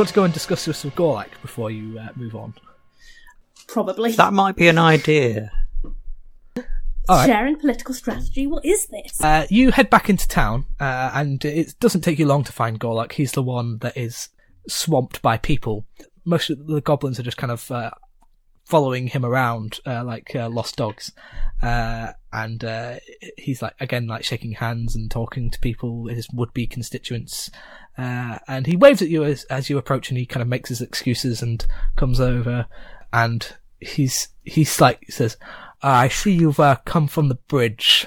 you want to go and discuss this with Gorlak before you uh, move on? Probably. That might be an idea. All right. Sharing political strategy. What is this? Uh, you head back into town, uh, and it doesn't take you long to find Gorlak. He's the one that is swamped by people. Most of the goblins are just kind of uh, following him around uh, like uh, lost dogs, uh, and uh, he's like again like shaking hands and talking to people, his would-be constituents. Uh, and he waves at you as, as you approach, and he kind of makes his excuses and comes over, and he's he's like he says, "I see you've uh, come from the bridge.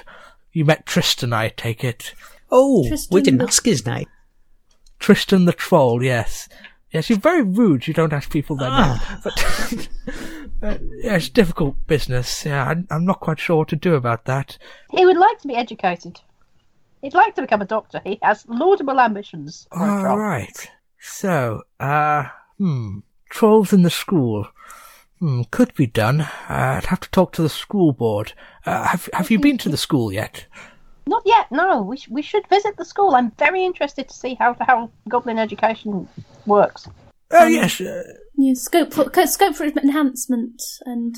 You met Tristan, I take it." Oh, Tristan we didn't the- ask his name. Tristan the troll, yes. Yes, you're very rude. You don't ask people their name. But, uh, yeah, it's difficult business. Yeah, I'm, I'm not quite sure what to do about that. He would like to be educated. He'd like to become a doctor. He has laudable ambitions. for All troll. right. So, uh, hmm, trolls in the school. Hmm, could be done. Uh, I'd have to talk to the school board. Uh, have Have you been to the school yet? Not yet. No, we sh- we should visit the school. I'm very interested to see how how goblin education works. Oh yes, uh, Yeah, scope for scope for enhancement and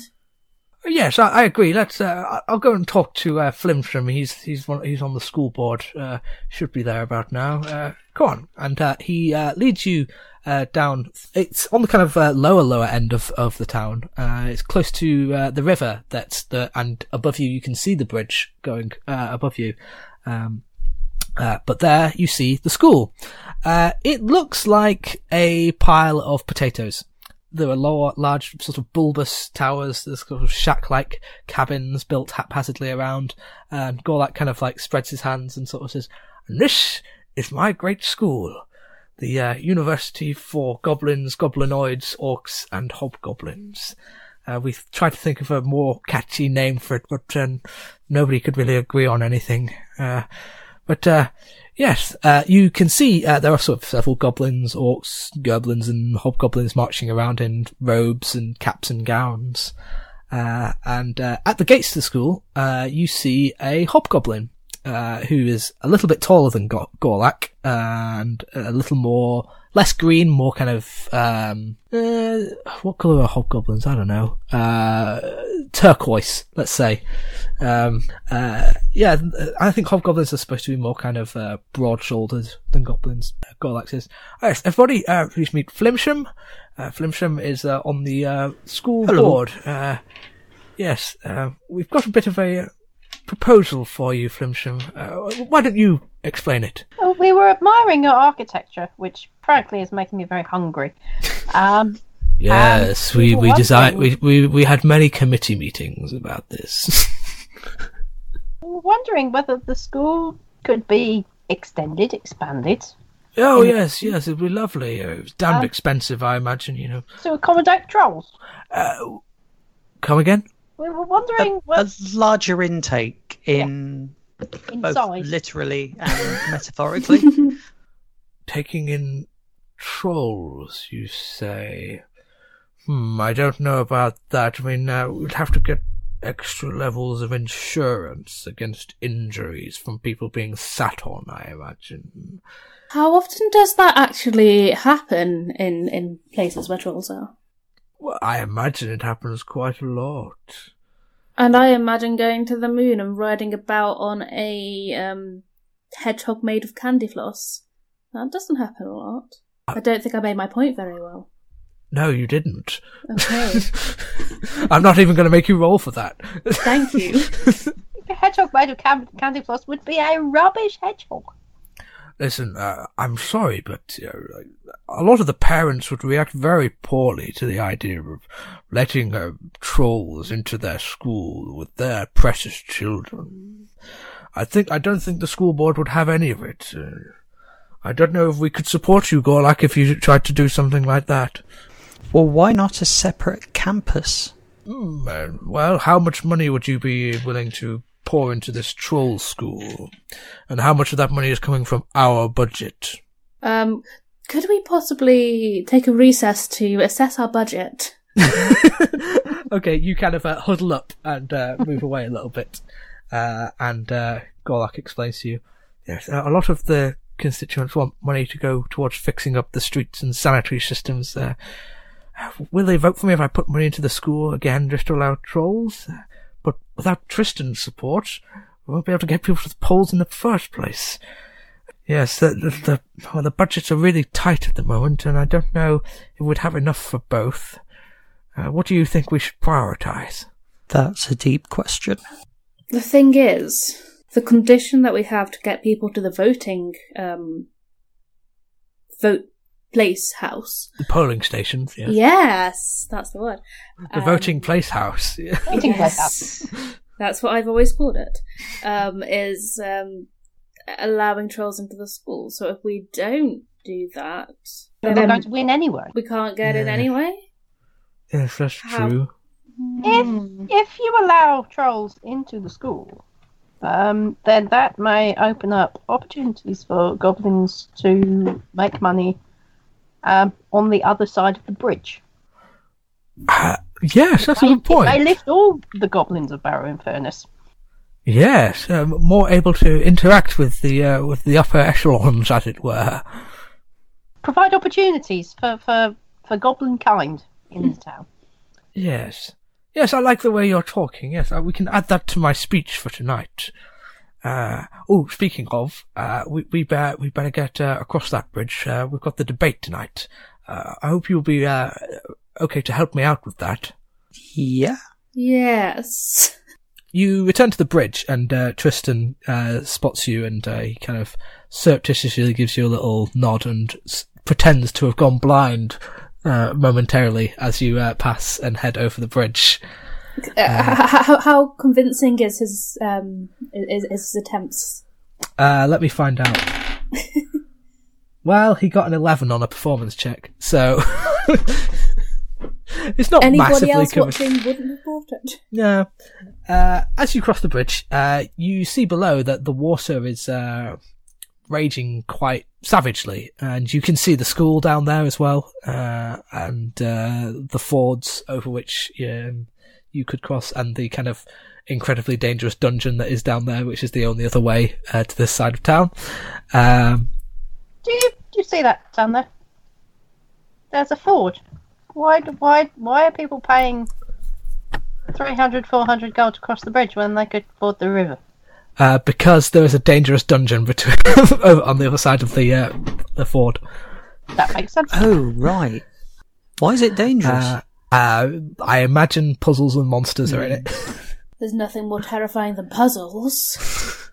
Yes, I, I agree. Let's. Uh, I'll go and talk to uh, Flimstrom. He's he's one, he's on the school board. Uh, should be there about now. Uh, go on, and uh, he uh, leads you uh, down. It's on the kind of uh, lower lower end of, of the town. It's close to the river. That's the and above you you can see the bridge going above you. Um, but there you see the school. It looks like a pile of potatoes. There are large, sort of bulbous towers. There's sort of shack-like cabins built haphazardly around. And Gorlak kind of like spreads his hands and sort of says, "And this is my great school, the uh, University for Goblins, Goblinoids, Orcs, and Hobgoblins." Uh, we've tried to think of a more catchy name for it, but um, nobody could really agree on anything. Uh, but uh, yes, uh, you can see uh, there are sort of several goblins, orcs, goblins, and hobgoblins marching around in robes and caps and gowns. Uh, and uh, at the gates to the school, uh, you see a hobgoblin uh, who is a little bit taller than Go- Gorlak and a little more less green, more kind of um, uh, what colour are hobgoblins? I don't know. Uh, turquoise, let's say. Um, uh, yeah, I think hobgoblins are supposed to be more kind of uh, broad-shouldered than goblins. Uh, Gorlak says, "Oh, yes, everybody, uh, please meet Flimsham. Uh, Flimsham is uh, on the uh, school Hello. board. Uh, yes, we've got a bit of a proposal for you, Flimsham. Uh, why don't you explain it? Well, we were admiring your architecture, which frankly is making me very hungry. Um, Yes, we we designed we, we we had many committee meetings about this. we were wondering whether the school could be extended, expanded oh yes, yes, it'd be lovely. Uh, It's damned Um, expensive, I imagine. You know. to accommodate trolls. Uh, come again? We were wondering A, a larger intake in in both size. literally and metaphorically. Taking in trolls, you say? Hmm, I don't know about that. I mean, uh, we'd have to get extra levels of insurance against injuries from people being sat on, I imagine. how often does that actually happen in in places where trolls are? Well, I imagine it happens quite a lot. And I imagine going to the moon and riding about on a um, hedgehog made of candy floss. That doesn't happen a lot. I don't think I made my point very well. No, you didn't. Okay, I'm not even going to make you roll for that. thank you. A hedgehog made of cam- candy floss would be a rubbish hedgehog. Listen, uh, I'm sorry, but uh, a lot of the parents would react very poorly to the idea of letting uh, trolls into their school with their precious children. I think I don't think the school board would have any of it. Uh, I don't know if we could support you, Gorlak, if you tried to do something like that. well, why not a separate campus? Uh, well, how much money would you be willing to pour into this troll school? And how much of that money is coming from our budget? Um, could we possibly take a recess to assess our budget? okay, you kind of uh, huddle up and uh, move away a little bit. Uh, and uh, Gorlak explains to you, yes, uh, a lot of the constituents want money to go towards fixing up the streets and sanitary systems. Uh, will they vote for me if I put money into the school again just to allow trolls? But without Tristan's support, we won't be able to get people to the polls in the first place. Yes, the the the, well, the budgets are really tight at the moment, and I don't know if we'd have enough for both. Uh, what do you think we should prioritise? That's a deep question. The thing is, the condition that we have to get people to the voting um, vote place house. The polling stations, yeah. Yes, that's the word. The Um, voting place house. Yeah. Meeting place Yes. That's what I've always called it. Um, is um, allowing trolls into the school. So if we don't do that, We're then going to win anyway. we can't get in anyway. Yes, that's How- true. If if you allow trolls into the school, um, then that may open up opportunities for goblins to make money um, on the other side of the bridge. Uh, yes, that's a They, good point. they lift all the goblins of Barrow of Furnace. Yes, um, more able to interact with the uh, with the upper echelons, as it were. Provide opportunities for, for, for goblin kind in the town. Yes, yes, I like the way you're talking. Yes, uh, we can add that to my speech for tonight. Uh, oh, speaking of, uh, we we better we better get uh, across that bridge. Uh, we've got the debate tonight. Uh, I hope you'll be uh, okay to help me out with that. Yeah. Yes. You return to the bridge, and uh, Tristan uh, spots you, and uh, he kind of surreptitiously gives you a little nod and s- pretends to have gone blind uh, momentarily as you uh, pass and head over the bridge. Uh, how, how convincing is his um is, is his attempts? Uh, let me find out. well, he got an 11 on a performance check, so it's not Anybody massively else convincing. watching wouldn't have bought it. No. Uh, as you cross the bridge, uh, you see below that the water is uh, raging quite savagely, and you can see the school down there as well, uh, and uh, the fords over which um, you could cross, and the kind of incredibly dangerous dungeon that is down there, which is the only other way uh, to this side of town. Um, Do you do you see that down there? There's a ford. Why why why are people paying 300, 400 gold to cross the bridge when they could ford the river? uh, because there is a dangerous dungeon between on the other side of the uh, the ford. That makes sense. Oh, right. Why is it dangerous? Uh, uh, I imagine puzzles and monsters are in it. There's nothing more terrifying than puzzles.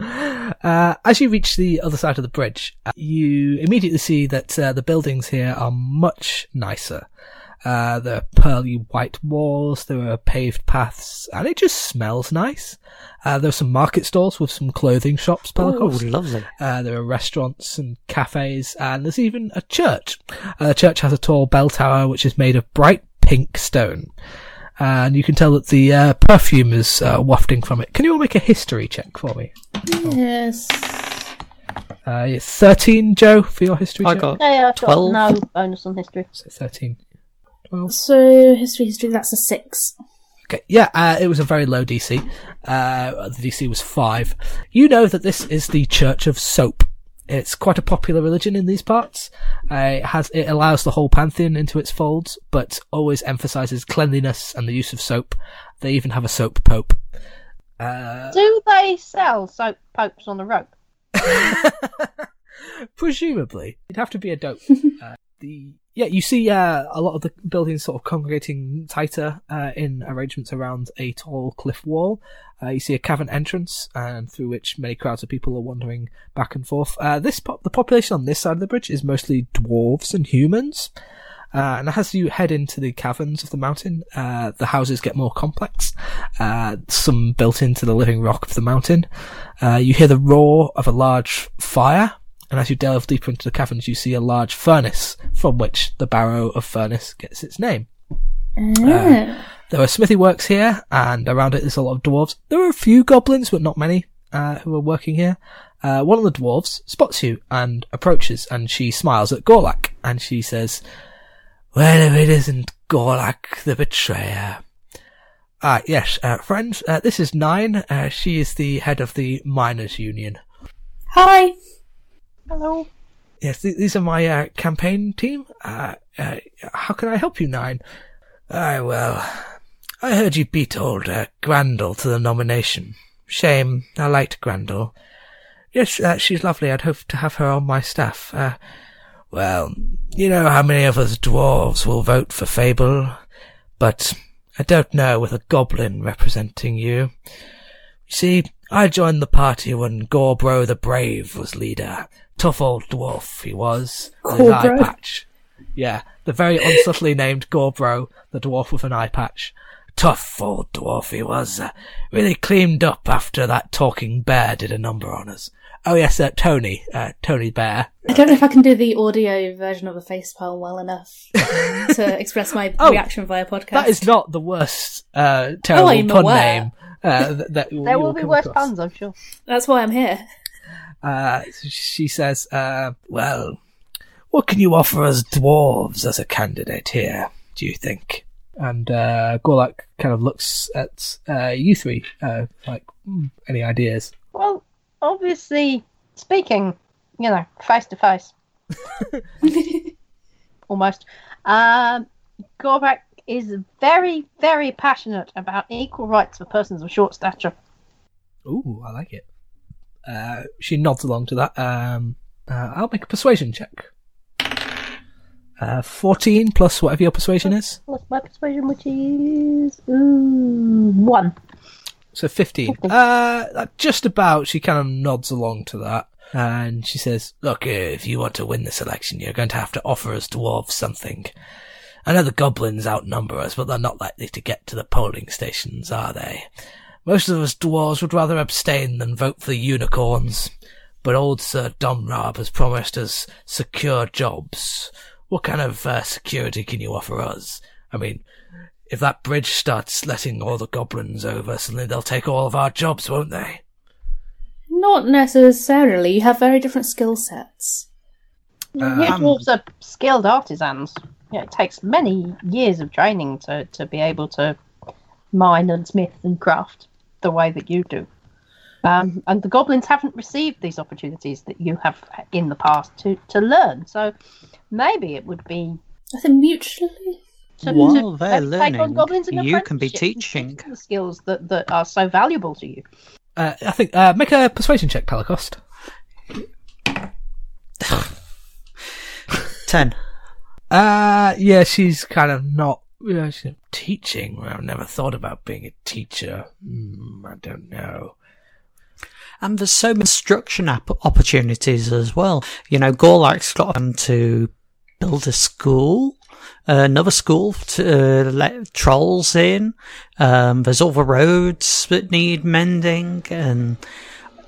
Uh, as you reach the other side of the bridge, uh, you immediately see that uh, the buildings here are much nicer. Uh, there are pearly white walls, there are paved paths, and it just smells nice. Uh, there are some market stalls with some clothing shops, oh, lovely. Uh, there are restaurants and cafes, and there's even a church. Uh, the church has a tall bell tower which is made of bright pink stone. And you can tell that the uh, perfume is uh, wafting from it. Can you all make a history check for me? yes. Uh, it's 13, Joe, for your history I check. got Yeah, I've got 12. no bonus on history. So 13. 12. So history, history. That's a six. Okay, yeah, uh, it was a very low DC. Uh, the DC was 5. You know that this is the Church of Soap. It's quite a popular religion in these parts. Uh, it has, it allows the whole pantheon into its folds, but always emphasizes cleanliness and the use of soap. They even have a soap pope. Uh, Do they sell soap popes on the rope? Presumably, it'd have to be a dope. uh, the yeah, you see uh, a lot of the buildings sort of congregating tighter uh, in arrangements around a tall cliff wall. Uh, you see a cavern entrance, and through which many crowds of people are wandering back and forth. Uh, this the population on this side of the bridge is mostly dwarves and humans. Uh, and as you head into the caverns of the mountain, uh, the houses get more complex. Some built into the living rock of the mountain. You hear the roar of a large fire, and as you delve deeper into the caverns, you see a large furnace from which the Barrow of Furnace gets its name. Ah. There are smithy works here, and around it there's a lot of dwarves. There are a few goblins, but not many, uh, who are working here. Uh, one of the dwarves spots you and approaches, and she smiles at Gorlak, and she says, Well, if it isn't Gorlak the betrayer. Ah, yes, uh, friends, uh, this is Nine. Uh, she is the head of the Miners' Union. Hi. Hello. Yes, th- these are my uh, campaign team. Uh, uh, how can I help you, Nine? Aye, well, I heard you beat old uh, Grandel to the nomination. Shame. I liked Grandel. Yes, uh, she's lovely. I'd hope to have her on my staff. Uh, well, you know how many of us dwarves will vote for Fable, but I don't know with a goblin representing you. You see, I joined the party when Gorbro the Brave was leader. Tough old dwarf he was. with his eye patch. Yeah, the very unsubtly named Gorbro, the dwarf with an eye patch. Tough old dwarf he was. Uh, really cleaned up after that talking bear did a number on us. Oh yes, uh, Tony, uh, Tony Bear. I don't know if I can do the audio version of a facepalm well enough to express my Oh, reaction via podcast. That is not the worst uh, terrible I'm pun aware. name. Uh, that, that There will be worse across. puns, I'm sure. That's why I'm here. Uh, she says, uh, well, what can you offer us dwarves as a candidate here, do you think? And, uh, Gorlak kind of looks at, uh, you three, uh, like, hmm, any ideas? Well, obviously, speaking, you know, face to face, almost. Um, Gorbak is very, very passionate about equal rights for persons of short stature. Ooh, I like it. Uh, she nods along to that. Um, uh, I'll make a persuasion check. Uh, 14 plus whatever your persuasion is. What's my persuasion, which is ooh, one. So 15. Uh, just about. She kind of nods along to that. And she says, look, if you want to win this election, you're going to have to offer us dwarves something. I know the goblins outnumber us, but they're not likely to get to the polling stations, are they? Most of us dwarves would rather abstain than vote for the unicorns. But old Sir Domrab has promised us secure jobs. What kind of uh, security can you offer us? I mean, if that bridge starts letting all the goblins over, suddenly they'll take all of our jobs, won't they? Not necessarily. You have very different skill sets. Um, yeah, dwarves are skilled artisans. Yeah, it takes many years of training to, to be able to mine and smith and craft the way that you do. Um, and the goblins haven't received these opportunities that you have in the past to, to learn. So maybe it would be I think mutually. to, While to they're maybe take on learning, goblins in you can be apprenticeship teaching. the skills that, that are so valuable to you. Uh, I think, uh, make a persuasion check, Pelecos. Ten. Uh, yeah, she's kind of not, she's teaching. Well, I've never thought about being a teacher. Hmm, I don't know. And there's so many instruction opportunities as well. You know, Gorlak's got them to build a school, uh, another school to uh, let trolls in. Um, there's all the roads that need mending, and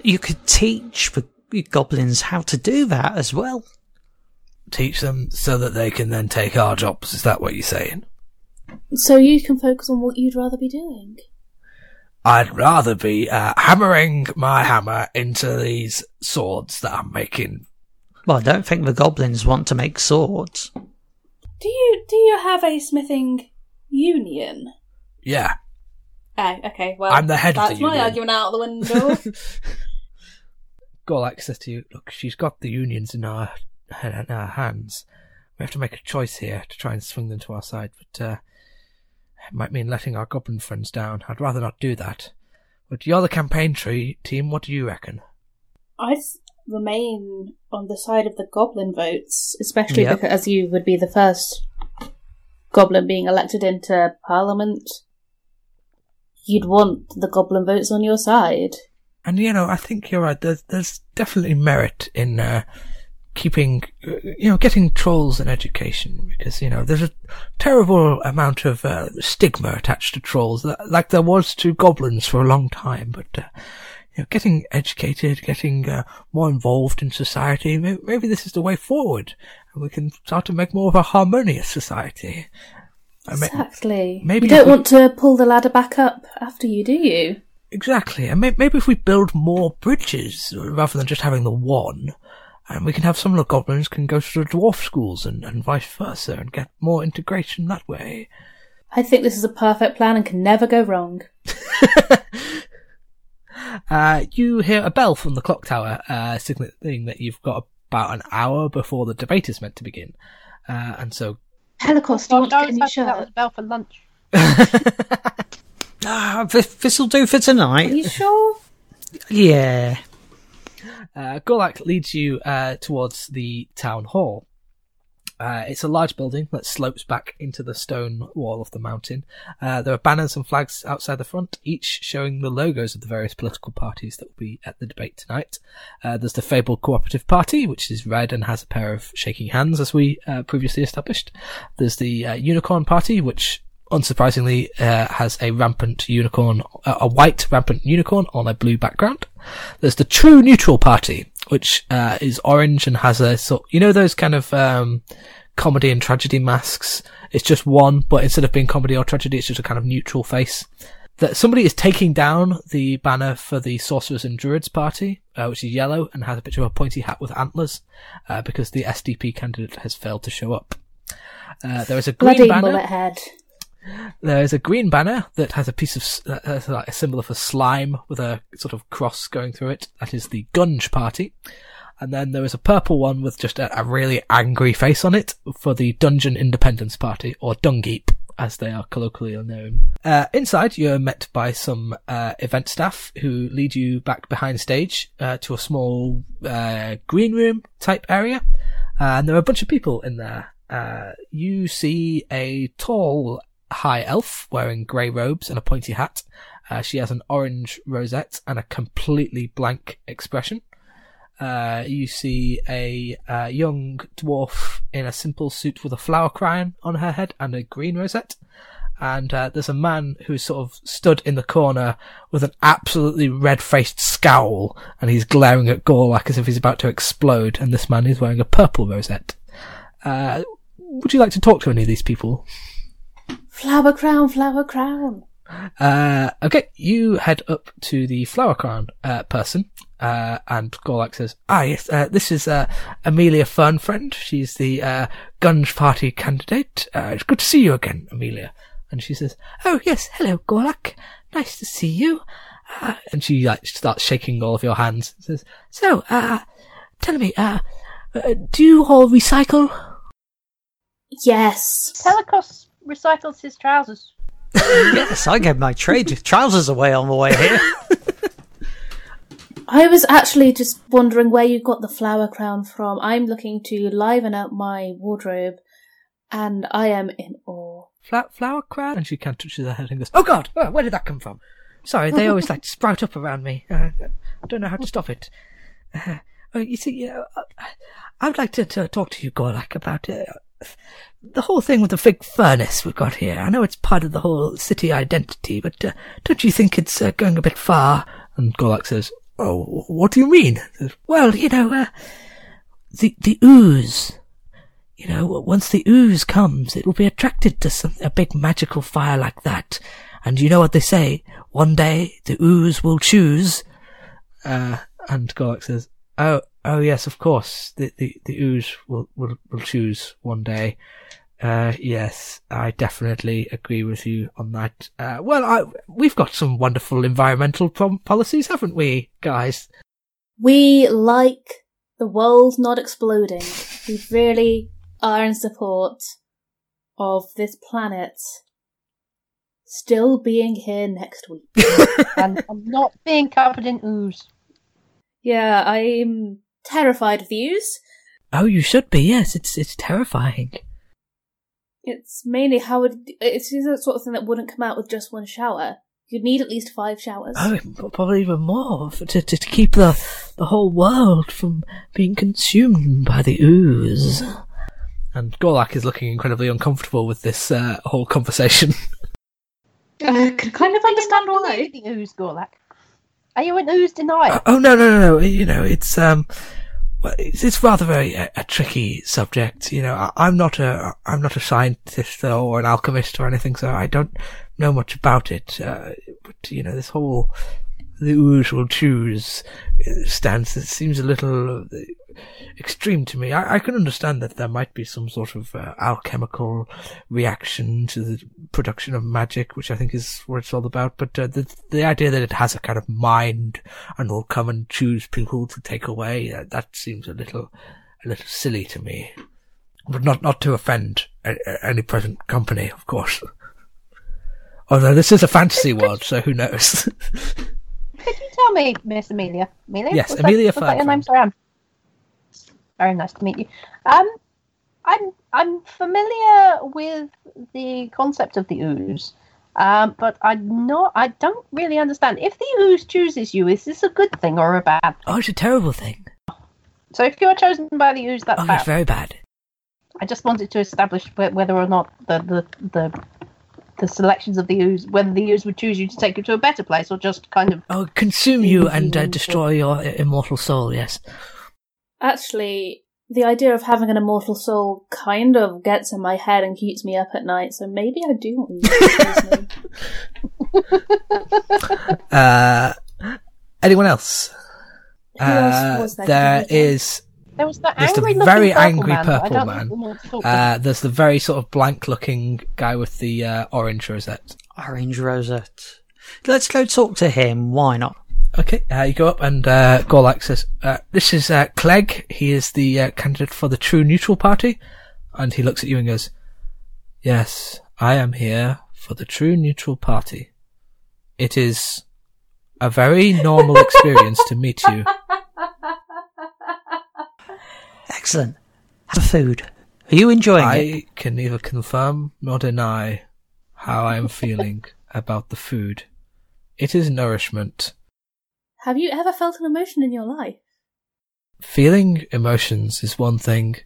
you could teach the goblins how to do that as well. Teach them so that they can then take our jobs. Is that what you're saying? So you can focus on what you'd rather be doing. I'd rather be uh, hammering my hammer into these swords that I'm making. Well, I don't think the goblins want to make swords. Do you do you have a smithing union? Yeah, Oh, okay. Well, I'm the head of the union. that's my argument out the window. Gorlak says to you, look, she's got the unions in our, in our hands. We have to make a choice here to try and swing them to our side, but uh, it might mean letting our goblin friends down. I'd rather not do that. But you're the campaign tree team. What do you reckon? I'd remain on the side of the goblin votes, especially Yep. because you would be the first goblin being elected into parliament. You'd want the goblin votes on your side. And you know, I think you're right. There's there's definitely merit in uh, keeping, you know, getting trolls in education because you know there's a terrible amount of uh, stigma attached to trolls, like there was to goblins for a long time. But uh, you know, getting educated, getting uh, more involved in society, maybe, maybe this is the way forward, and we can start to make more of a harmonious society. Exactly. maybe you don't we- want to pull the ladder back up after you, do you? Exactly, and maybe if we build more bridges rather than just having the one, and we can have some of the goblins can go to the dwarf schools and, and vice versa, and get more integration that way. I think this is a perfect plan and can never go wrong. Uh, you hear a bell from the clock tower, uh, signaling that you've got about an hour before the debate is meant to begin. Uh, and so Pelecos, do you want to get a new hoping that was a bell for lunch. Ah, this will do for tonight. Are you sure? Yeah. Uh, Gorlak leads you uh, towards the town hall. Uh, it's a large building that slopes back into the stone wall of the mountain. Uh, there are banners and flags outside the front, each showing the logos of the various political parties that will be at the debate tonight. Uh, there's the fabled Cooperative Party, which is red and has a pair of shaking hands, as we uh, previously established. There's the uh, Unicorn Party, which unsurprisingly uh, has a rampant unicorn, a white rampant unicorn on a blue background. There's the True Neutral Party, which uh, is orange and has a sort, you know, those kind of um, comedy and tragedy masks. It's just one, but instead of being comedy or tragedy, it's just a kind of neutral face. That somebody is taking down the banner for the Sorcerers and Druids Party, uh, which is yellow and has a picture of a pointy hat with antlers, uh, because the SDP candidate has failed to show up. Uh, there is a green Bloody banner. mullet head. There is a green banner that has a piece of uh, has like a symbol of a slime with a sort of cross going through it. That is the Gunge Party. And then there is a purple one with just a, a really angry face on it for the Dungeon Independence Party, or Dungeep, as they are colloquially known. Uh, inside, you're met by some uh, event staff who lead you back behind stage uh, to a small uh, green room type area. Uh, and there are a bunch of people in there. Uh, you see a tall high elf wearing grey robes and a pointy hat. Uh, she has an orange rosette and a completely blank expression. Uh, you see a uh, young dwarf in a simple suit with a flower crown on her head and a green rosette. And uh, there's a man who's sort of stood in the corner with an absolutely red-faced scowl, and he's glaring at Gorlak as if he's about to explode. And this man is wearing a purple rosette. Uh, would you like to talk to any of these people? Flower crown, flower crown. Uh, okay, you head up to the flower crown uh, person, uh, and Gorlak says, "Ah, yes, uh, this is uh, Amelia Fernfriend. She's the uh, Gunge Party candidate. Uh, it's good to see you again, Amelia." And she says, "Oh yes, hello, Gorlak. Nice to see you." Uh, and she like starts shaking all of your hands. And says, "So, uh, tell me, uh, uh, do you all recycle?" Yes. Pelecos recycles his trousers. Yes, I gave my trade trousers away on the way here. I was actually just wondering where you got the flower crown from. I'm looking to liven up my wardrobe, and I am in awe. Fla- flower crown? And she kind of touches her head and goes, Oh God, where did that come from? Sorry, they always like to sprout up around me. Uh, I don't know how to stop it. Uh, you see, uh, I would like to, to talk to you, Gorlak, about uh, the whole thing with the big furnace we've got here. I know it's part of the whole city identity, but uh, don't you think it's uh, going a bit far? And Gorlak says, Oh, what do you mean? Well, you know, uh, the the ooze. You know, once the ooze comes, it will be attracted to some, a big magical fire like that. And you know what they say? One day the ooze will choose. Uh, and Gorlak says, "Oh, oh yes, of course. The the, the ooze will, will will choose one day." Uh, yes, I definitely agree with you on that. Uh, well, I, we've got some wonderful environmental prom- policies, haven't we, guys? We like the world not exploding. We really are in support of this planet still being here next week. and I'm not being covered in ooze. Yeah, I'm terrified of the ooze. Oh, you should be. Yes, it's it's terrifying. It's mainly how it, it's the sort of thing that wouldn't come out with just one shower. You'd need at least five showers. Oh, probably even more for, to, to to keep the the whole world from being consumed by the ooze. And Gorlak is looking incredibly uncomfortable with this uh, whole conversation. I can kind of understand Are you not why. the ooze, Gorlak? Are you an ooze denier? oh no, no, no, no! You know, it's um, it's, it's rather a, a, a tricky subject. You know, I, I'm not a I'm not a scientist or an alchemist or anything, so I don't know much about it. Uh, but you know, this whole the will choose uh, stance it seems a little uh, extreme to me. I, I can understand that there might be some sort of uh, alchemical reaction to the production of magic, which I think is what it's all about. But uh, the the idea that it has a kind of mind and will come and choose people to take away uh, that seems a little a little silly to me. But not, not to offend a, a- any present company, of course. Although this is a fantasy world, so who knows? Could you tell me, Miss Amelia? Amelia? Yes, Was Amelia that, was that your name? Sorry, I'm very nice to meet you. Um, I'm I'm familiar with the concept of the ooze, um, but I'm not. I don't really understand. If the ooze chooses you, is this a good thing or a bad? oh, it's a terrible thing. So if you're chosen by the ooze, that's Oh, bad. it's very bad. I just wanted to establish whether or not the the the the selections of the ooze, whether the ooze would choose you to take you to a better place or just kind of Oh, consume you and uh, destroy your immortal soul, yes. Actually, the idea of having an immortal soul kind of gets in my head and keeps me up at night, so maybe I do want you to choose me. Uh, anyone else? Who else Uh, was there? there Could you think? is there was the There's the angry very looking purple angry man, purple don't man. think we want to talk to uh, there's the very sort of blank looking guy with the uh, orange rosette. Orange Rosette. Let's go talk to him. Why not? Okay, uh, you go up and uh, Gorlak says, uh, "This is uh, Clegg. He is the uh, candidate for the True Neutral Party." And he looks at you and goes, "Yes, I am here for the True Neutral Party. It is a very normal experience to meet you. Excellent. Have food. Are you enjoying it? I can neither confirm nor deny how I am feeling about the food. It is nourishment. Have you ever felt an emotion in your life? Feeling emotions is one thing.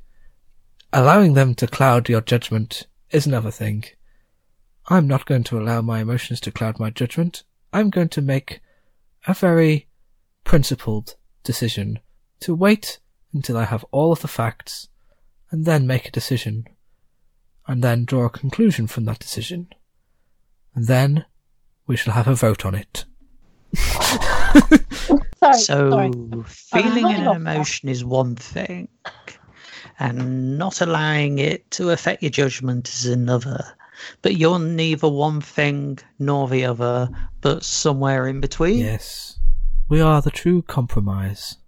Allowing them to cloud your judgment is another thing. I'm not going to allow my emotions to cloud my judgment. I'm going to make a very principled decision to wait until I have all of the facts and then make a decision and then draw a conclusion from that decision. And then we shall have a vote on it. Sorry, so, sorry. feeling Uh, an emotion is one thing, and not allowing it to affect your judgment is another. But you're neither one thing nor the other, but somewhere in between. Yes. We are the true compromise.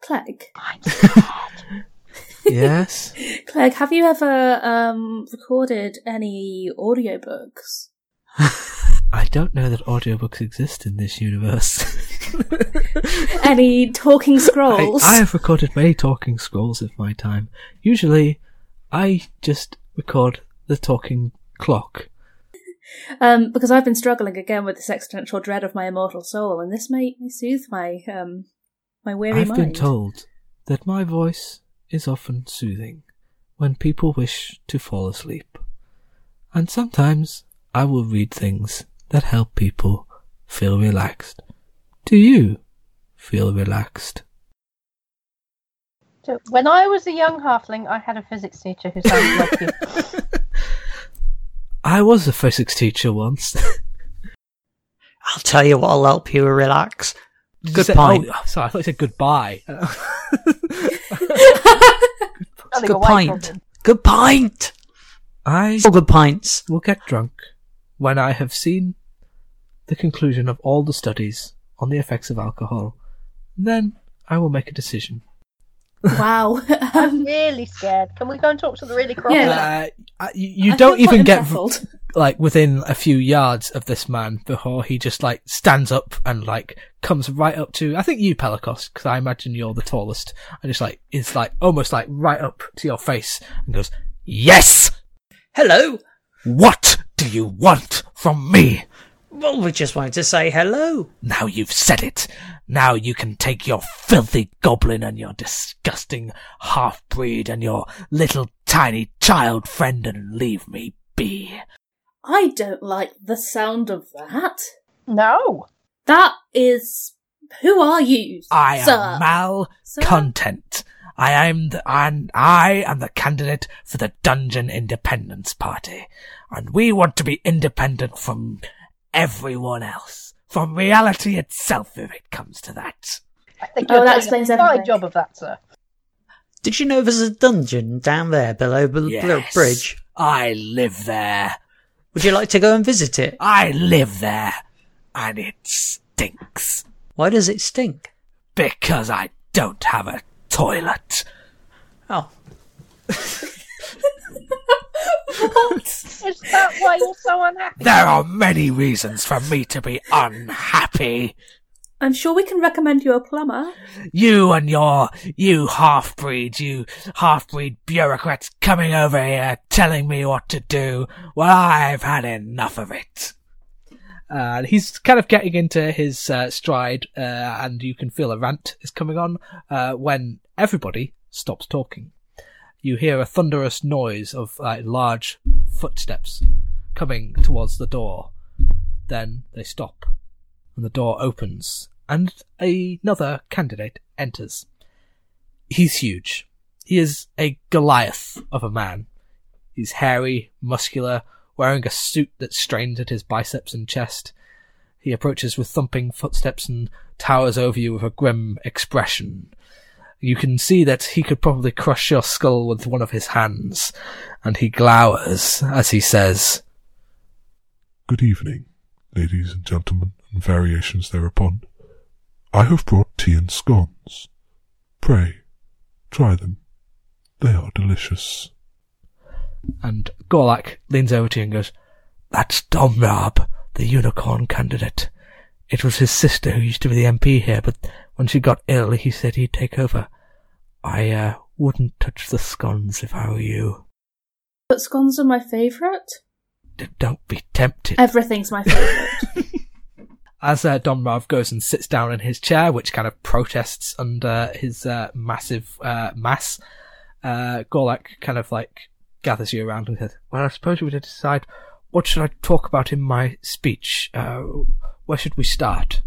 Clegg. yes. Clegg, have you ever um, recorded any audiobooks? I don't know that audiobooks exist in this universe. Any talking I, scrolls? I have recorded many talking scrolls of my time. Usually, I just record the talking clock. Um, because I've been struggling again with this existential dread of my immortal soul, and this may, may soothe my um my weary I've mind. been told that my voice is often soothing when people wish to fall asleep. And sometimes I will read things that help people feel relaxed. Do you feel relaxed? When I was a young halfling, I had a physics teacher who sounded like you. I was a physics teacher once. I'll tell you what'll help you relax. Did you Good say- pint. Oh, sorry, I thought you said goodbye. Running Good away pint. Good pint. I All good pints. will get drunk when I have seen the conclusion of all the studies on the effects of alcohol. Then I will make a decision. Wow. I'm really scared. Can we go and talk to the really cross? Yeah. Uh, you you don't even get unsettled. like within a few yards of this man before he just like stands up and like comes right up to I think you Pelecos because I imagine you're the tallest and just like is like almost like right up to your face and goes yes Hello. what do you want from me Well, we just wanted to say hello. now you've said it now you can take your filthy goblin and your disgusting half breed and your little tiny child friend and leave me be I don't like the sound of that. No. That is. Who are you? I sir? am Mal Sir? Content. I am the, and I am the candidate for the Dungeon Independence Party, and we want to be independent from everyone else, from reality itself, if it comes to that. I think Oh, you're that doing explains a fine everything. job of that, sir. Did you know there's a dungeon down there below the little bridge? I live there. Would you like to go and visit it? I live there, and it stinks Why does it stink? because I don't have a toilet. Oh, What? Is that why you're so unhappy? There are many reasons for me to be unhappy. I'm sure we can recommend you a plumber. You and your, you half-breeds, you half-breed bureaucrats coming over here telling me what to do. Well, I've had enough of it. Uh, he's kind of getting into his uh, stride, uh, and you can feel a rant is coming on uh, when everybody stops talking. You hear a thunderous noise of large footsteps coming towards the door. Then they stop, and the door opens, and another candidate enters. He's huge. He is a Goliath of a man. He's hairy, muscular, wearing a suit that strains at his biceps and chest. He approaches with thumping footsteps and towers over you with a grim expression. You can see that he could probably crush your skull with one of his hands, and he glowers as he says, Good evening, ladies and gentlemen, and variations thereupon. I have brought tea and scones. Pray, try them. They are delicious. and Gorlak leans over to you and goes, That's Domrab, the unicorn candidate. It was his sister who used to be the MP here, but when she got ill, he said he'd take over. I, uh, wouldn't touch the scones if I were you. But scones are my favourite. D- don't be tempted. Everything's my favourite. As uh, Domrab goes and sits down in his chair, which kind of protests under his uh, massive uh, mass, uh, Gorlak kind of like gathers you around and says, "Well, I suppose we to decide what should I talk about in my speech. Uh, where should we start?"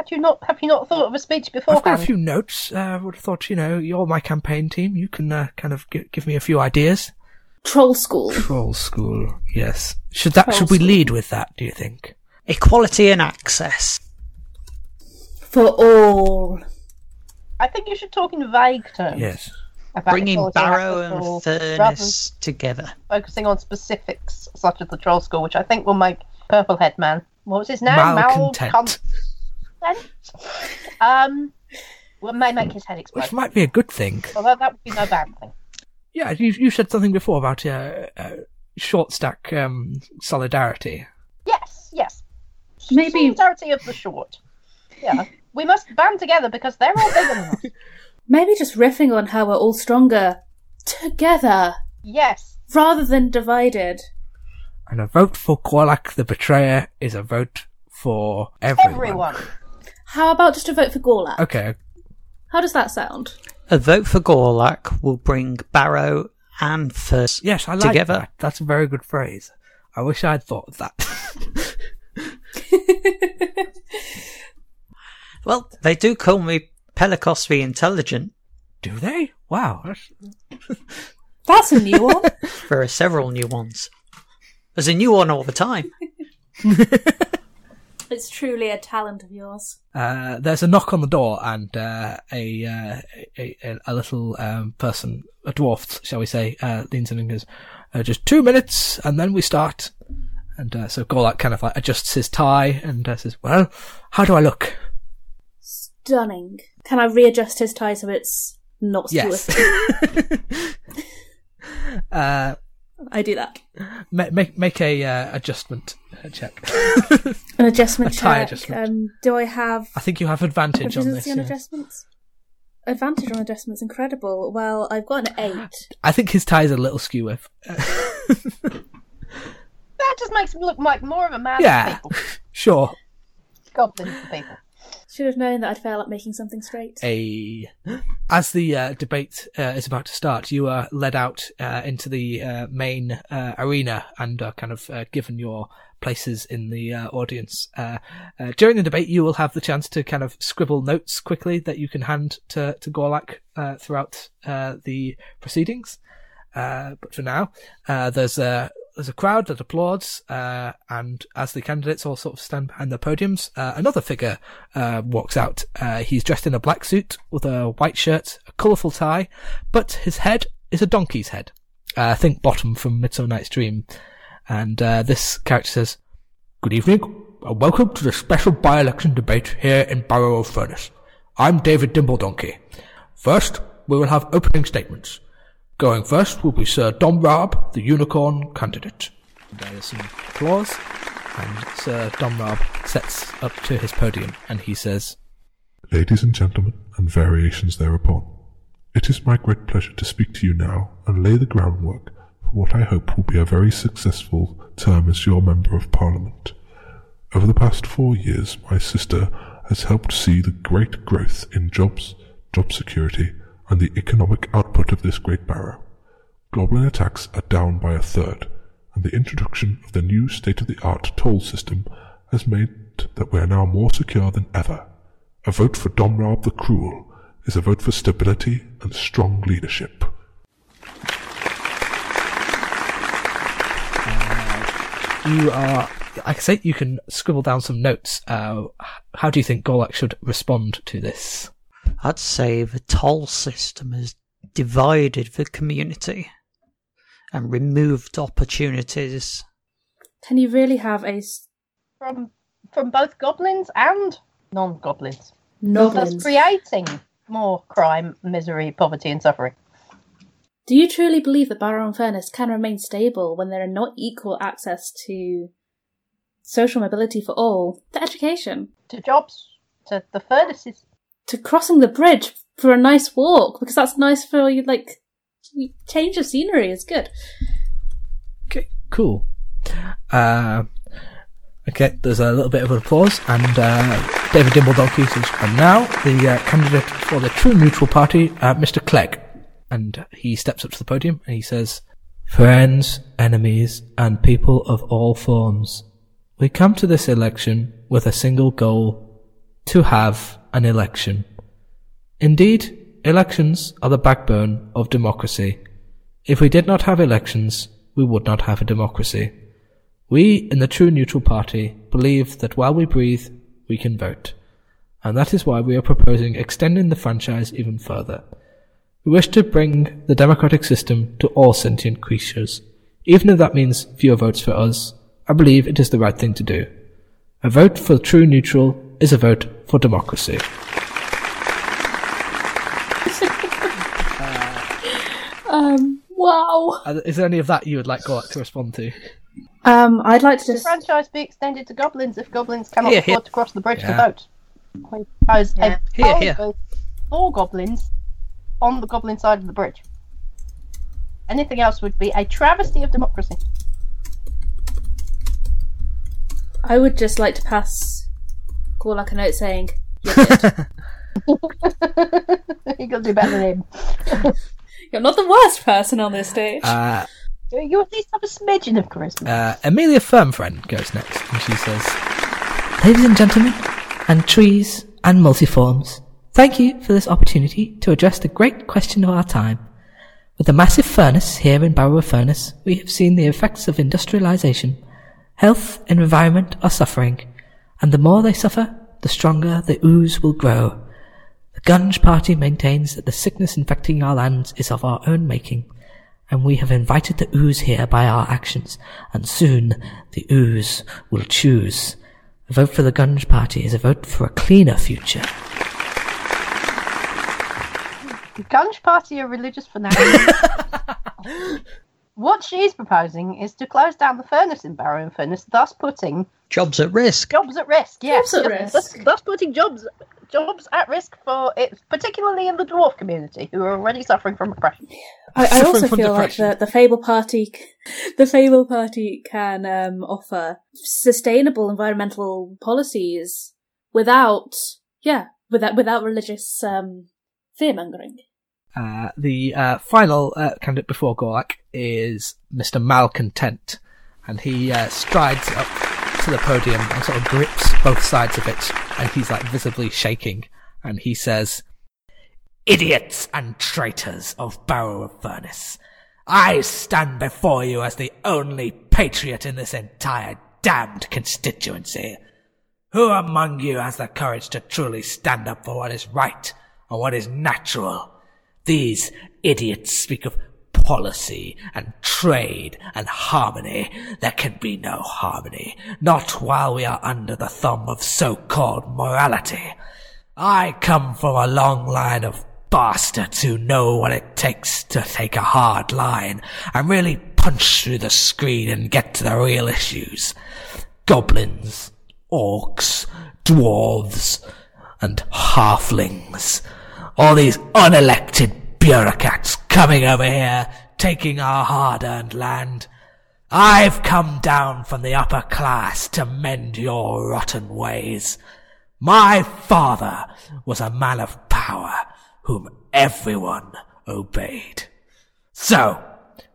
Had you not have you not thought of a speech before? I've got a few notes. Uh, I would have thought, you know, you're my campaign team. You can uh, kind of gi- give me a few ideas. Troll school. Troll school, yes. Should that Troll should we school. lead with that? Do you think? equality and access. For all. I think you should talk in vague terms. Yes. About Bringing Barrow access for all, and rather than Furnace together. focusing on specifics such as the troll school, which I think will make Purplehead Man. What was his name? Malcontent. Malcontent. Um, well, may make his head explode. Which might be a good thing. Although that would be no bad thing. Yeah, you you said something before about uh, uh, short stack um, solidarity. Yes, yes. Maybe- solidarity of the short. Yeah, we must band together because they're all bigger than us. Maybe just riffing on how we're all stronger together Yes, rather than divided. And a vote for Gorlak the Betrayer is a vote for everyone. everyone. How about just a vote for Gorlak? Okay, How does that sound? A vote for Gorlak will bring Barrow and Furnace yes, I like together. that. That's a very good phrase. I wish I'd thought of that. Well, they do call me Pelecos the Intelligent. Do they? Wow. That's, That's a new one. There are several new ones. There's a new one all the time. It's truly a talent of yours. Uh, there's a knock on the door, and uh, a, uh, a a little um, person, a dwarf, shall we say, uh, leans in and goes, uh, "Just two minutes, and then we start." And uh, so Gorlak kind of like adjusts his tie and uh, says, "Well, how do I look?" Stunning. Can I readjust his tie so it's not Yes. Uh, I do that. ma- make make a uh, adjustment check. An adjustment A tie check. adjustment. Um, do I have I think you have advantage on this. proficiency on yeah. adjustments? Advantage on adjustments, incredible. Well, I've got an eight. I think his tie is a little skew with. That just makes me look like more of a man Yeah. than people. Sure. Goblins and people. Should have known that I'd fail at making something straight. a as the uh, debate uh, is about to start, you are led out uh, into the uh, main uh, arena and are kind of uh, given your places in the audience. During the debate, you will have the chance to kind of scribble notes quickly that you can hand to to Gorlak throughout the proceedings. But for now, there's a there's a crowd that applauds, uh, and as the candidates all sort of stand behind the podiums, uh, another figure uh, walks out. Uh, he's dressed in a black suit with a white shirt, a colourful tie, but his head is a donkey's head. Uh, think Bottom from Midsummer Night's Dream. And uh, this character says, Good evening, and welcome to the special by-election debate here in Barrow of Furnace. I'm David Dimbledonkey. First, we will have opening statements. Going first will be Sir Domrab, the unicorn candidate. There is some applause, and Sir Domrab sets up to his podium and he says, Ladies and gentlemen, and variations thereupon, it is my great pleasure to speak to you now and lay the groundwork for what I hope will be a very successful term as your Member of Parliament. Over the past four years, my sister has helped see the great growth in jobs, job security, and the economic output of this great borough. Goblin attacks are down by a third, and the introduction of the new state-of-the-art toll system has made that we are now more secure than ever. A vote for Domrab the Cruel is a vote for stability and strong leadership. You are, I say, you can scribble down some notes. Uh, how do you think Gorlak should respond to this? I'd say the toll system has divided the community and removed opportunities. Can you really have a From from both goblins and non-goblins. noblins? Thus creating more crime, misery, poverty, and suffering. Do you truly believe that Barrow and Furnace can remain stable when there are not equal access to social mobility for all, to education, To jobs, to the furnaces. To crossing the bridge for a nice walk because that's nice for you? Like change of scenery is good. Okay, cool. Uh, okay, there's a little bit of applause, and uh, David Dimbledonkey says, and now the uh, candidate for the True Neutral Party, uh, Mr. Clegg. And he steps up to the podium and he says, Friends, enemies, and people of all forms, we come to this election with a single goal to have an election. Indeed, elections are the backbone of democracy. If we did not have elections, we would not have a democracy. We in the True Neutral Party believe that while we breathe, we can vote. And that is why we are proposing extending the franchise even further. We wish to bring the democratic system to all sentient creatures. Even if that means fewer votes for us, I believe it is the right thing to do. A vote for True Neutral is a vote for democracy. Um, wow. Is there any of that you would like Gorlak to respond to? Um, I'd like to The just. franchise be extended to goblins if goblins cannot Here, here. afford to cross the bridge Yeah. to vote. We propose Yeah. a Here, here. vote for goblins on the goblin side of the bridge. Anything else would be a travesty of democracy. I would just like to pass Gorlak a note saying, "You're good. you got to do better than him. You're not the worst person on this stage." Uh, You at least have a smidgen of charisma. Uh, Amelia Firmfriend goes next, and she says, Ladies and gentlemen, and trees and multiforms, thank you for this opportunity to address the great question of our time. With the massive furnace here in Barrow Furnace, we have seen the effects of industrialization. Health and environment are suffering, and the more they suffer, the stronger the ooze will grow. The Gunge Party maintains that the sickness infecting our lands is of our own making, and we have invited the ooze here by our actions, and soon the ooze will choose. A vote for the Gunge Party is a vote for a cleaner future. The Gunge Party are religious fanatics. what she's proposing is to close down the furnace in Barrow and Furnace, thus putting Jobs at risk. jobs at risk. Yes, Jobs at risk. Thus, thus putting jobs jobs at risk for it, particularly in the dwarf community, who are already suffering from oppression. I, I also from feel like the, the Fable Party, the Fable Party can um, offer sustainable environmental policies without, yeah, without without religious um, fear mongering. Uh, the uh, final uh, candidate before Gorlak is Mr. Malcontent, and he uh, strides up to the podium and sort of grips both sides of it, and he's like visibly shaking, and he says, Idiots and traitors of Barrow of Furnace, I stand before you as the only patriot in this entire damned constituency. Who among you has the courage to truly stand up for what is right and what is natural? These idiots speak of policy and trade and harmony. There can be no harmony, not while we are under the thumb of so-called morality. I come from a long line of bastards who know what it takes to take a hard line and really punch through the screen and get to the real issues. Goblins, orcs, dwarves, and halflings. All these unelected bureaucrats coming over here, taking our hard-earned land. I've come down from the upper class to mend your rotten ways. My father was a man of power whom everyone obeyed. So,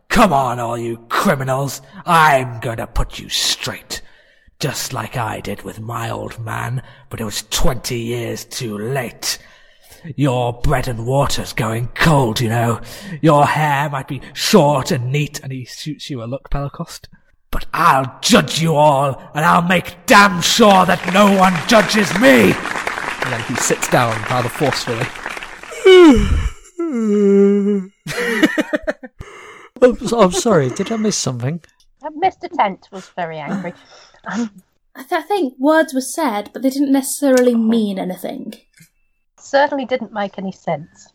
come on all you criminals, I'm going to put you straight. Just like I did with my old man, but it was twenty years too late. Your bread and water's going cold, you know. Your hair might be short and neat, and he shoots you a look, Pelecos. But I'll judge you all, and I'll make damn sure that no one judges me! And then he sits down rather forcefully. I'm, I'm sorry, did I miss something? Uh, Mr. Tent was very angry. Um, I, th- I think words were said, but they didn't necessarily mean anything. Certainly didn't make any sense.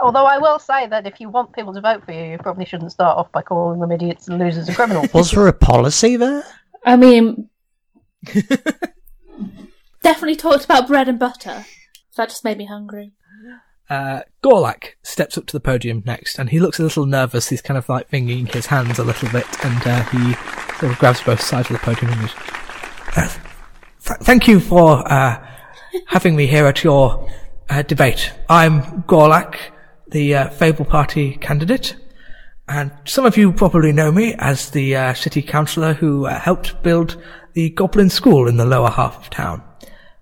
Although I will say that if you want people to vote for you, you probably shouldn't start off by calling them idiots and losers and criminals. Was there a policy there? I mean, definitely talked about bread and butter. That just made me hungry. Uh, Gorlak steps up to the podium next, and he looks a little nervous. He's kind of like wringing his hands a little bit, and uh, he sort of grabs both sides of the podium and goes, uh, th- "Thank you for uh, having me here at your uh, debate. I'm Gorlak, the uh, Fable Party candidate, and some of you probably know me as the uh, city councillor who uh, helped build the Goblin School in the lower half of town.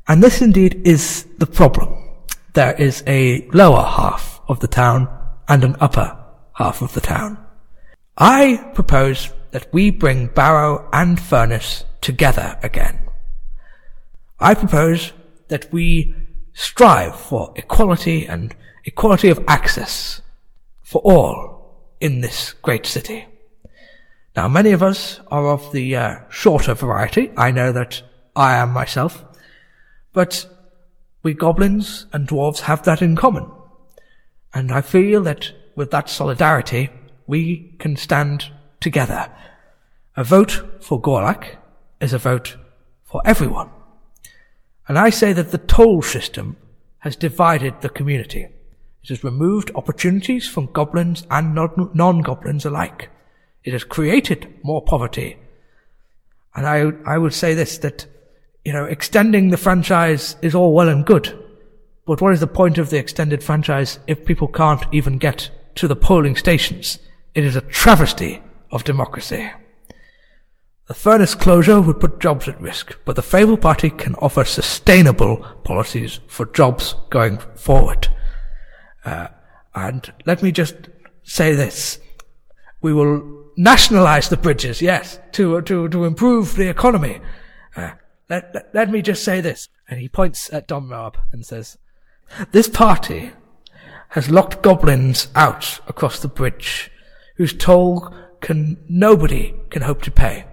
And this indeed is the problem there is a lower half of the town and an upper half of the town. I propose that we bring Barrow and Furnace together again. I propose that we strive for equality and equality of access for all in this great city. Now, many of us are of the uh, shorter variety. I know that I am myself. But we goblins and dwarves have that in common. And I feel that with that solidarity, we can stand together. A vote for Gorlak is a vote for everyone. And I say that the toll system has divided the community. It has removed opportunities from goblins and non goblins alike. It has created more poverty. And I, I would say this, that you know, extending the franchise is all well and good. But what is the point of the extended franchise if people can't even get to the polling stations? It is a travesty of democracy. The furnace closure would put jobs at risk, but the Fable Party can offer sustainable policies for jobs going forward. Uh, and let me just say this. We will nationalize the bridges, yes, to, to, to improve the economy. Uh, let, let, let, me just say this. And he points at Domrab and says, This party has locked goblins out across the bridge, whose toll can nobody can hope to pay.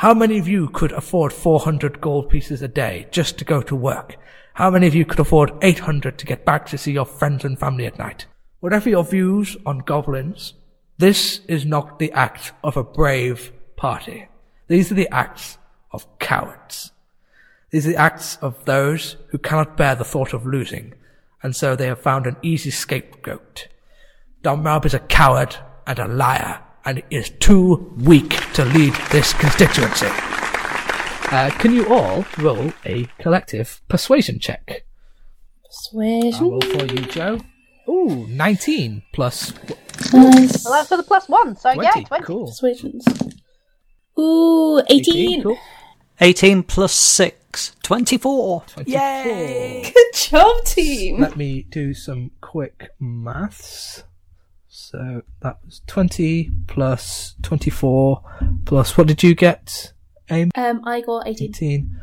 How many of you could afford 400 gold pieces a day just to go to work? How many of you could afford 800 to get back to see your friends and family at night? Whatever your views on goblins, this is not the act of a brave party. These are the acts of cowards. These are the acts of those who cannot bear the thought of losing, and so they have found an easy scapegoat. Domrab is a coward and a liar, and is too weak to lead this constituency. Uh, can you all roll a collective persuasion check? Persuasion. I'll roll for you, Joe. Ooh, 19 plus Nice. well, that's for the plus one, so 20. yeah, 20. Cool. Persuasions. Ooh, 18. Cool. 18 plus 6, 24. 24. Good job, team. Let me do some quick maths. So that was 20 plus 24 plus what did you get? Aym? Um, I got 18. 18.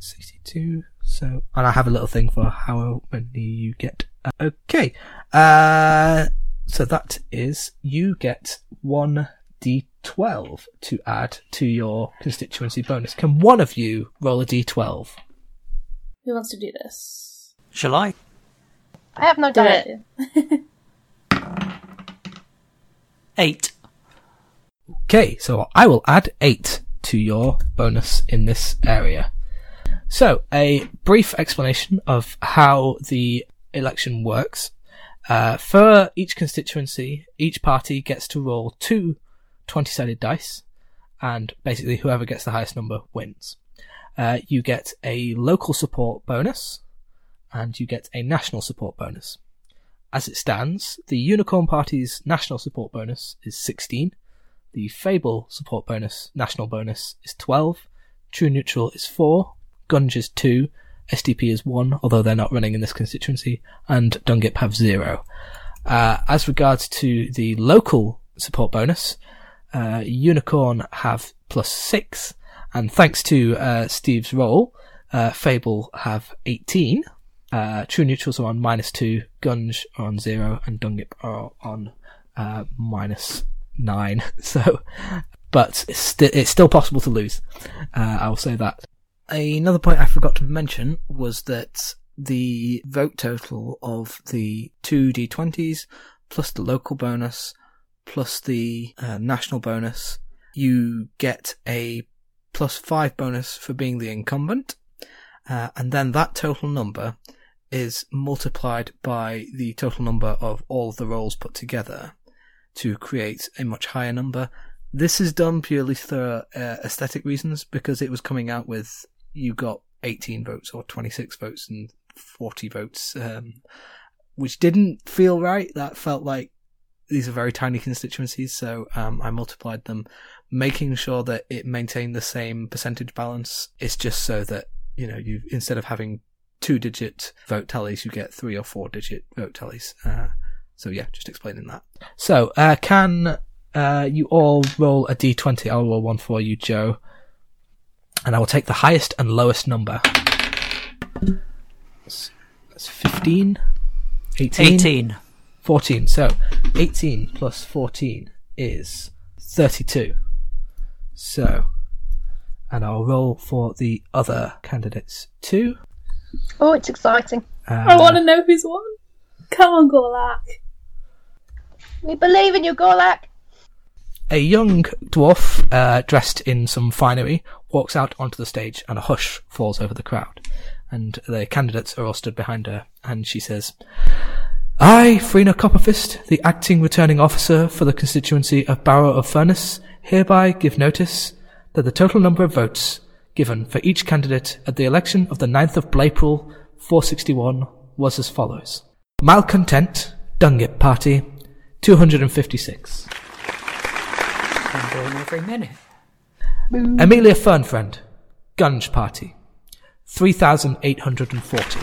62. So, and I have a little thing for how many you get. Uh, okay. Uh, so that is, you get 1d12 to add to your constituency bonus. Can one of you roll a d12? Who wants to do this? Shall I? I have no Do direction. Eight. Okay, so I will add eight to your bonus in this area. So, a brief explanation of how the election works. Uh, for each constituency, each party gets to roll two 20 sided dice, and basically whoever gets the highest number wins. Uh, you get a local support bonus, and you get a national support bonus. As it stands, the Unicorn Party's national support bonus is 16, the Fable support bonus, national bonus, is 12, True Neutral is 4, Gunge is 2, SDP is 1, although they're not running in this constituency, and Dungip have 0. Uh, as regards to the local support bonus, uh, Unicorn have plus 6, and thanks to uh, Steve's role, uh, Fable have 18, uh, True Neutrals are on minus 2, Gunge are on 0, and Dungip are on uh, minus 9. So, but it's, sti- it's still possible to lose. Uh, I will say that. Another point I forgot to mention was that the vote total of the two D20s plus the local bonus plus the uh, national bonus, you get a plus five bonus for being the incumbent, uh, and then that total number is multiplied by the total number of all of the rolls put together to create a much higher number. This is done purely for uh, aesthetic reasons because it was coming out with you got 18 votes or 26 votes and 40 votes, um, which didn't feel right. That felt like these are very tiny constituencies, so um, I multiplied them, making sure that it maintained the same percentage balance. It's just so that you know you instead of having two digit vote tallies, you get three or four digit vote tallies. Uh, so yeah, just explaining that. So uh, can uh, you all roll a d20? I'll roll one for you, Joe, and I will take the highest and lowest number. That's that's 15, 18, 18. 14. So 18 plus 14 is 32. So, and I'll roll for the other candidates too. Oh, it's exciting. Uh, I want to know who's won. Come on, Gorlak. We believe in you, Gorlak. A young dwarf, uh, dressed in some finery, walks out onto the stage and a hush falls over the crowd. And the candidates are all stood behind her and she says, I, Frina Copperfist, the acting returning officer for the constituency of Barrow of Furnace, hereby give notice that the total number of votes given for each candidate at the election of the 9th of April 461 was as follows. Malcontent, Dungip Party, 256. I'm going every minute. Amelia Fernfriend, Gunge Party, 3,840.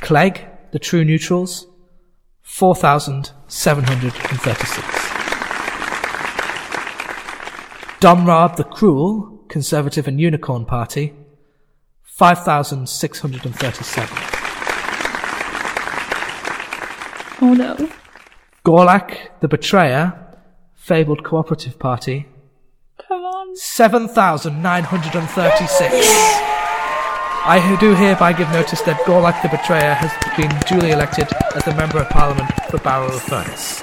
Clegg, the True Neutrals, 4,736. Domrab, the Cruel, Conservative and Unicorn Party, 5,637. Oh no. Gorlak, the Betrayer, Fabled Cooperative Party, Come on. 7,936. I do hereby give notice that Gorlak the Betrayer has been duly elected as the Member of Parliament for Barrow of Furnace.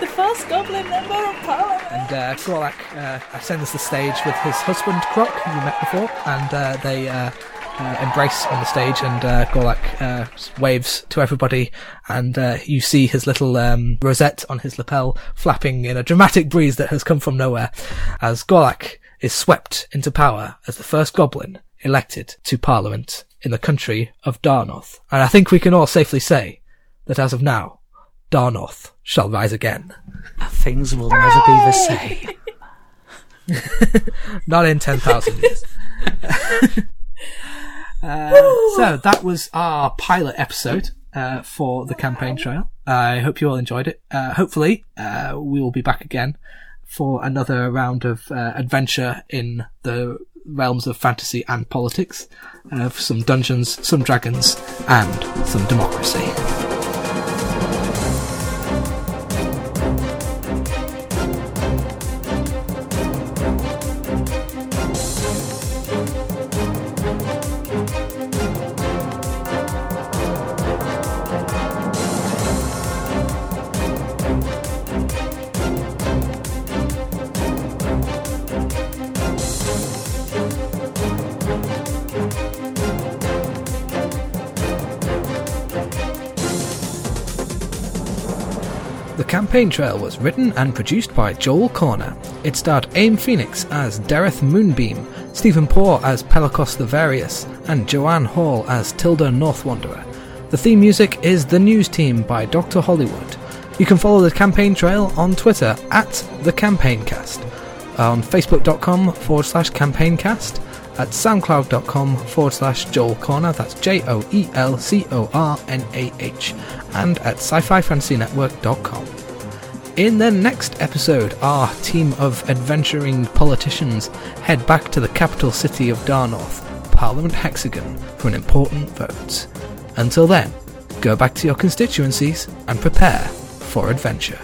The first goblin member of parliament. And uh, Gorlak uh, ascends the stage with his husband, Croc, who you met before, and uh, they uh, uh, embrace on the stage, and uh, uh, waves to everybody, and uh, you see his little um, rosette on his lapel flapping in a dramatic breeze that has come from nowhere, as Gorlak is swept into power as the first goblin elected to Parliament in the country of Darnoth. And I think we can all safely say that as of now, Darnorth shall rise again. Things will never be the same. Not in 10,000 years. uh, so that was our pilot episode uh, for the campaign trail. I hope you all enjoyed it. Uh, hopefully, uh, we will be back again for another round of uh, adventure in the realms of fantasy and politics, uh, some dungeons, some dragons, and some democracy. Campaign Trail was written and produced by Joel Cornah. It starred Aym Phoenix as Daeryth Moonbeam, Steven Poore as Pelecos the Various, and Joanne Hall as Tilda Northwanderer. The theme music is The News Team by Dr. Hollywood. You can follow the campaign trail on Twitter at the Campaigncast, on facebook.com forward slash campaigncast, at soundcloud.com forward slash Joel Cornah, that's J O E L C O R N A H, and at sci fi fantasy network.com. In the next episode, our team of adventuring politicians head back to the capital city of Darnorth, Parliament Hexagon, for an important vote. Until then, go back to your constituencies and prepare for adventure.